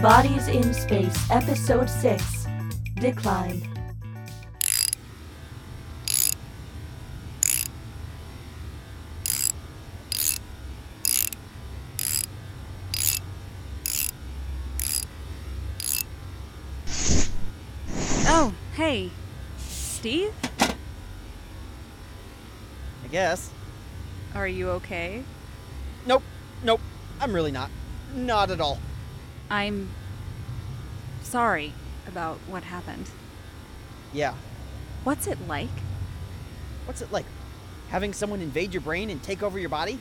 Adventures in Space, Episode 6 Decline. Oh, hey. Steve? I guess. Are you okay? Nope. Nope. I'm really not. Not at all. I'm sorry about what happened. Yeah. What's it like? What's it like? Having someone invade your brain and take over your body?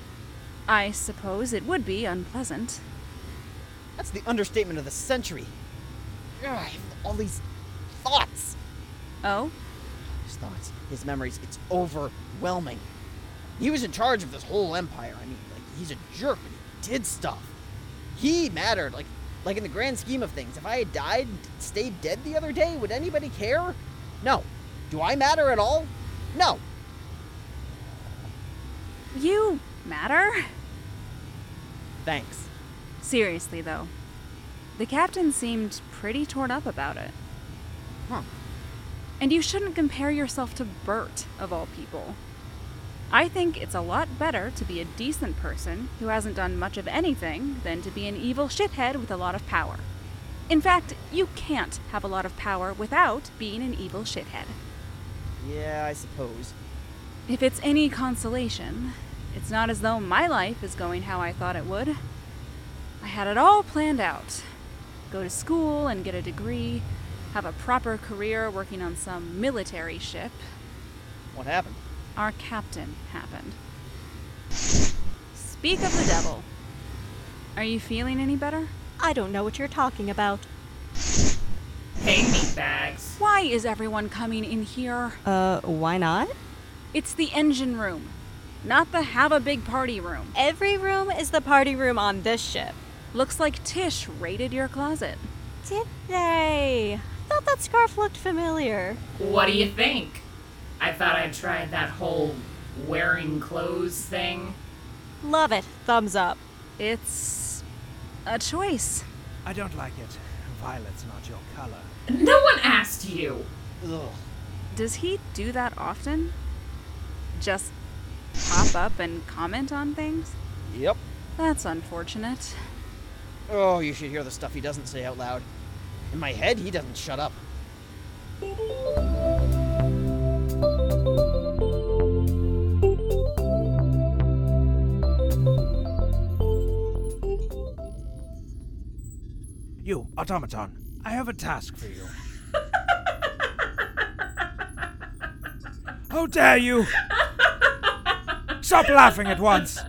I suppose it would be unpleasant. That's the understatement of the century. Ugh, I have all these thoughts. Oh? His thoughts, his memories, it's overwhelming. He was in charge of this whole empire. I mean, like, he's a jerk, but he did stuff. He mattered, like, like in the grand scheme of things. If I had died, stayed dead the other day, would anybody care? No. Do I matter at all? No. You matter? Thanks. Seriously, though. The captain seemed pretty torn up about it. Huh. And you shouldn't compare yourself to Bert, of all people. I think it's a lot better to be a decent person who hasn't done much of anything than to be an evil shithead with a lot of power. In fact, you can't have a lot of power without being an evil shithead. Yeah, I suppose. If it's any consolation, it's not as though my life is going how I thought it would. I had it all planned out go to school and get a degree, have a proper career working on some military ship. What happened? Our captain happened. Speak of the devil. Are you feeling any better? I don't know what you're talking about. Hey, meatbags. Why is everyone coming in here? Uh, why not? It's the engine room, not the have a big party room. Every room is the party room on this ship. Looks like Tyche raided your closet. Did they? I thought that scarf looked familiar. What do you think? I thought I'd try that whole wearing clothes thing. Love it. Thumbs up. It's a choice. I don't like it. Violet's not your color. No one asked you. Ugh. Does he do that often? Just pop up and comment on things? Yep. That's unfortunate. Oh, you should hear the stuff he doesn't say out loud. In my head, he doesn't shut up. You, automaton, I have a task for you. How dare you! Stop laughing at once!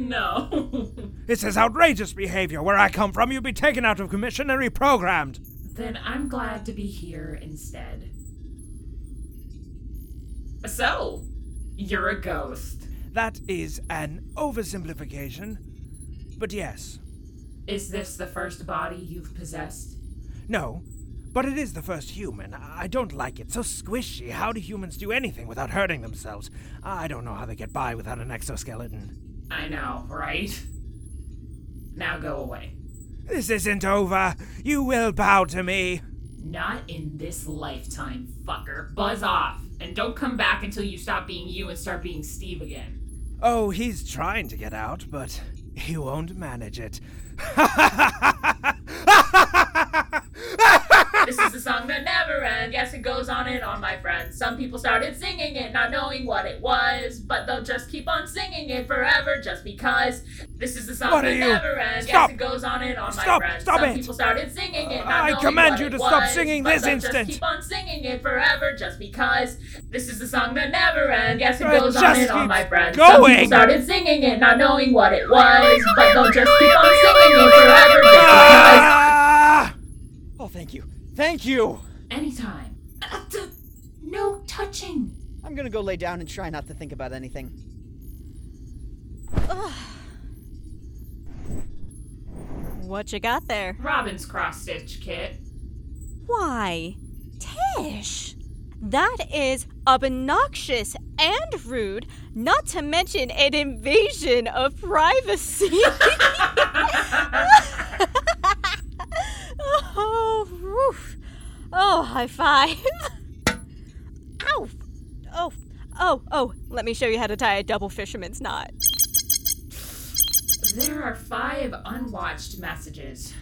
No. This is outrageous behavior. Where I come from, you'd be taken out of commission and reprogrammed. then I'm glad to be here instead. So, you're a ghost. That is an oversimplification. But yes. Is this the first body you've possessed? No. But it is the first human. I don't like it. So squishy. How do humans do anything without hurting themselves? I don't know how they get by without an exoskeleton. I know, right? Now go away. This isn't over. You will bow to me. Not in this lifetime, fucker. Buzz off. And don't come back until you stop being you and start being Steve again. Oh, he's trying to get out, but he won't manage it. This is the song that never ends. Yes, it goes on and on, my friends. Some people started singing it, not knowing what it was, but they'll just keep on singing it forever just because. This is the song What are that you? never ends. Stop. Yes, it goes on and on, my Stop. friends. Stop Some it. people started singing it, not I knowing command what you it to stop singing this instant. Just keep on singing it forever just because. This is the song that never ends. Yes, it It goes on just and on, my friends. Some people started singing it, not knowing what it was, but they'll just keep on singing it forever just because. Ah! Oh, thank you. Thank you! Anytime. Uh, d- no touching. I'm gonna go lay down and try not to think about anything. Ugh. What you got there? Robin's cross stitch kit. Why? Tyche! That is obnoxious and rude, not to mention an invasion of privacy. Oh, high five. Ow. Oh, oh, oh. Let me show you how to tie a double fisherman's knot. There are five unwatched messages.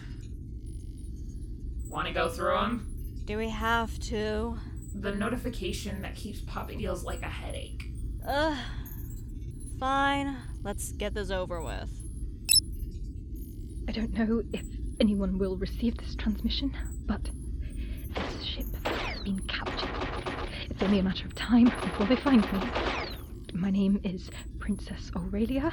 Want to go through them? Do we have to? The notification that keeps popping feels like a headache. Ugh. Fine. Let's get this over with. I don't know if anyone will receive this transmission, but this ship has been captured. It's only a matter of time before they find me. My name is Princess Aurelia.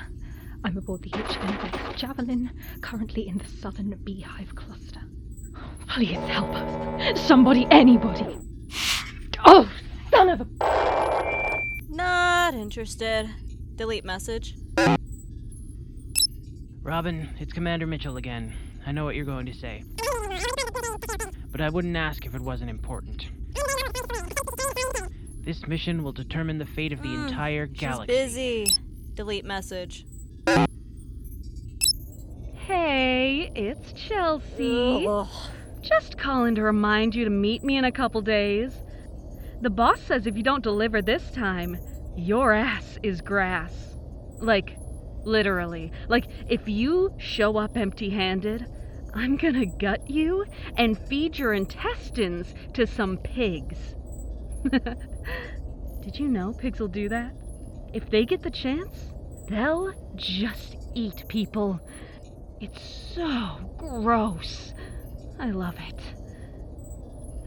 I'm aboard the HMS Javelin, currently in the southern Beehive cluster. Please help us. Somebody, anybody. Oh, son of a. Not interested. Delete message. Robin, it's Commander Mitchell again. I know what you're going to say. But I wouldn't ask if it wasn't important. This mission will determine the fate of the Hmm, entire She's galaxy. busy. Delete message. Hey, it's Chelsea. Ugh. Just calling to remind you to meet me in a couple days. The boss says if you don't deliver this time, your ass is grass. Like, literally. Like, if you show up empty handed, I'm gonna gut you and feed your intestines to some pigs. Did you know pigs will do that? If they get the chance, they'll just eat people. It's so gross. I love it.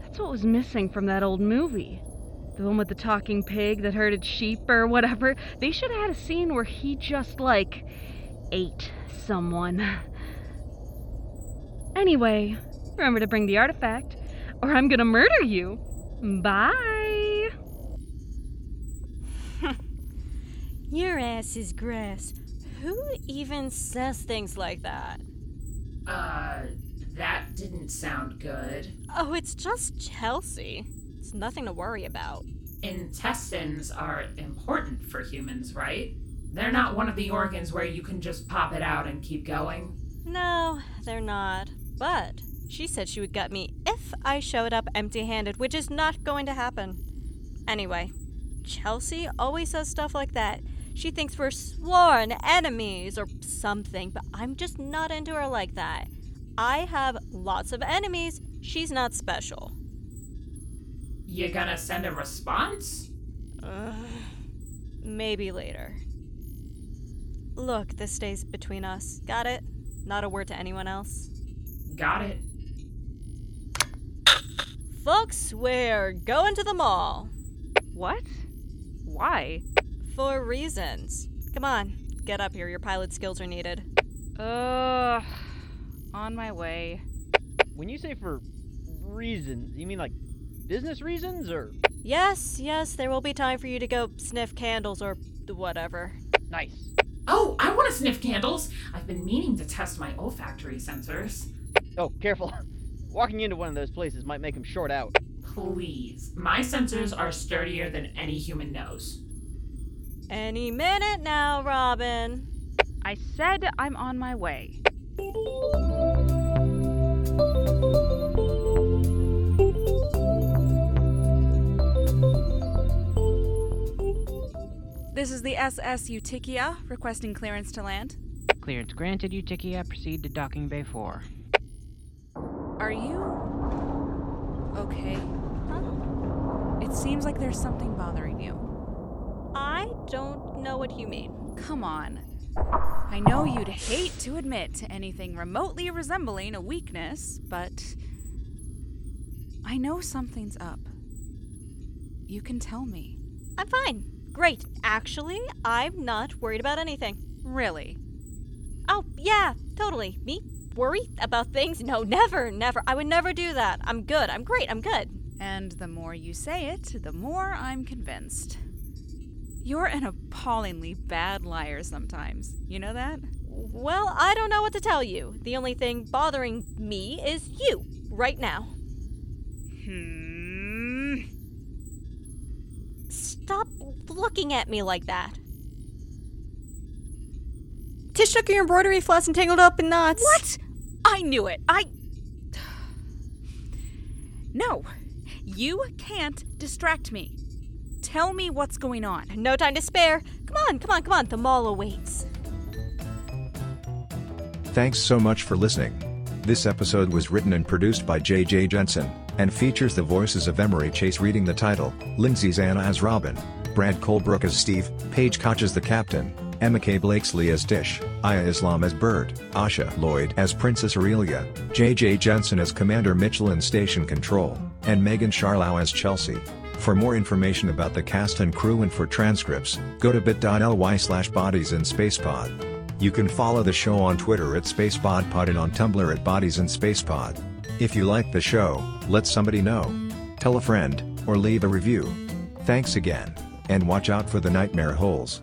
That's what was missing from that old movie. The one with the talking pig that herded sheep or whatever. They should have had a scene where he just, like, ate someone. Anyway, remember to bring the artifact, or I'm gonna murder you. Bye! Your ass is grass. Who even says things like that? Uh, that didn't sound good. Oh, it's just Chelsea. It's nothing to worry about. Intestines are important for humans, right? They're not one of the organs where you can just pop it out and keep going. No, they're not. But she said she would gut me if I showed up empty handed, which is not going to happen. Anyway, Chelsea always says stuff like that. She thinks we're sworn enemies or something, but I'm just not into her like that. I have lots of enemies. She's not special. You gonna send a response? Ugh. Maybe later. Look, this stays between us. Got it? Not a word to anyone else. Got it. Folks, we're going to the mall. What? Why? For reasons. Come on, get up here. Your pilot skills are needed. Ugh. On my way. When you say for reasons, you mean like business reasons or Yes, yes, there will be time for you to go sniff candles or whatever. nice? Oh, I want to sniff candles. I've been meaning to test my olfactory sensors. Oh, careful. Walking into one of those places might make him short out. Please. My sensors are sturdier than any human nose. Any minute now, Robin. I said I'm on my way. This is the SS Eutychia requesting clearance to land. Clearance granted, Eutychia. Proceed to docking bay 4. Are you okay? Huh? It seems like there's something bothering you. I don't know what you mean. Come on. I know you'd hate to admit to anything remotely resembling a weakness, but I know something's up. You can tell me. I'm fine. Great. Actually, I'm not worried about anything. Really? Oh, yeah, totally. Me? Worry about things? No, never, never. I would never do that. I'm good. I'm great. I'm good. And the more you say it, the more I'm convinced. You're an appallingly bad liar sometimes. You know that? Well, I don't know what to tell you. The only thing bothering me is you, right now. Hmm. Stop looking at me like that. Tyche took your embroidery floss and tangled up in knots. What? I knew it. I. No, You can't distract me. Tell me what's going on. No time to spare. Come on, come on, come on. The mall awaits. Thanks so much for listening. This episode was written and produced by JJ Jensen, and features the voices of Emeri Chase reading the title, Lindsay Zana as Robin, Brad Colbroock as Steve, Paige Koch as the Captain, Emma K. Blakeslee as Dish, Aiya Islam as Bert, Asha Lloyd as Princess Aurelia, JJ Jensen as Commander Mitchell in Station Control, and Megan Scharlau as Chelsea. For more information about the cast and crew and for transcripts, go to bit.ly slash bodies in spacepod. You can follow the show on Twitter at SpaceBodPod and on Tumblr at Bodies in SpacePod. If you like the show, let somebody know. Tell a friend, or leave a review. Thanks again, and watch out for the nightmare holes.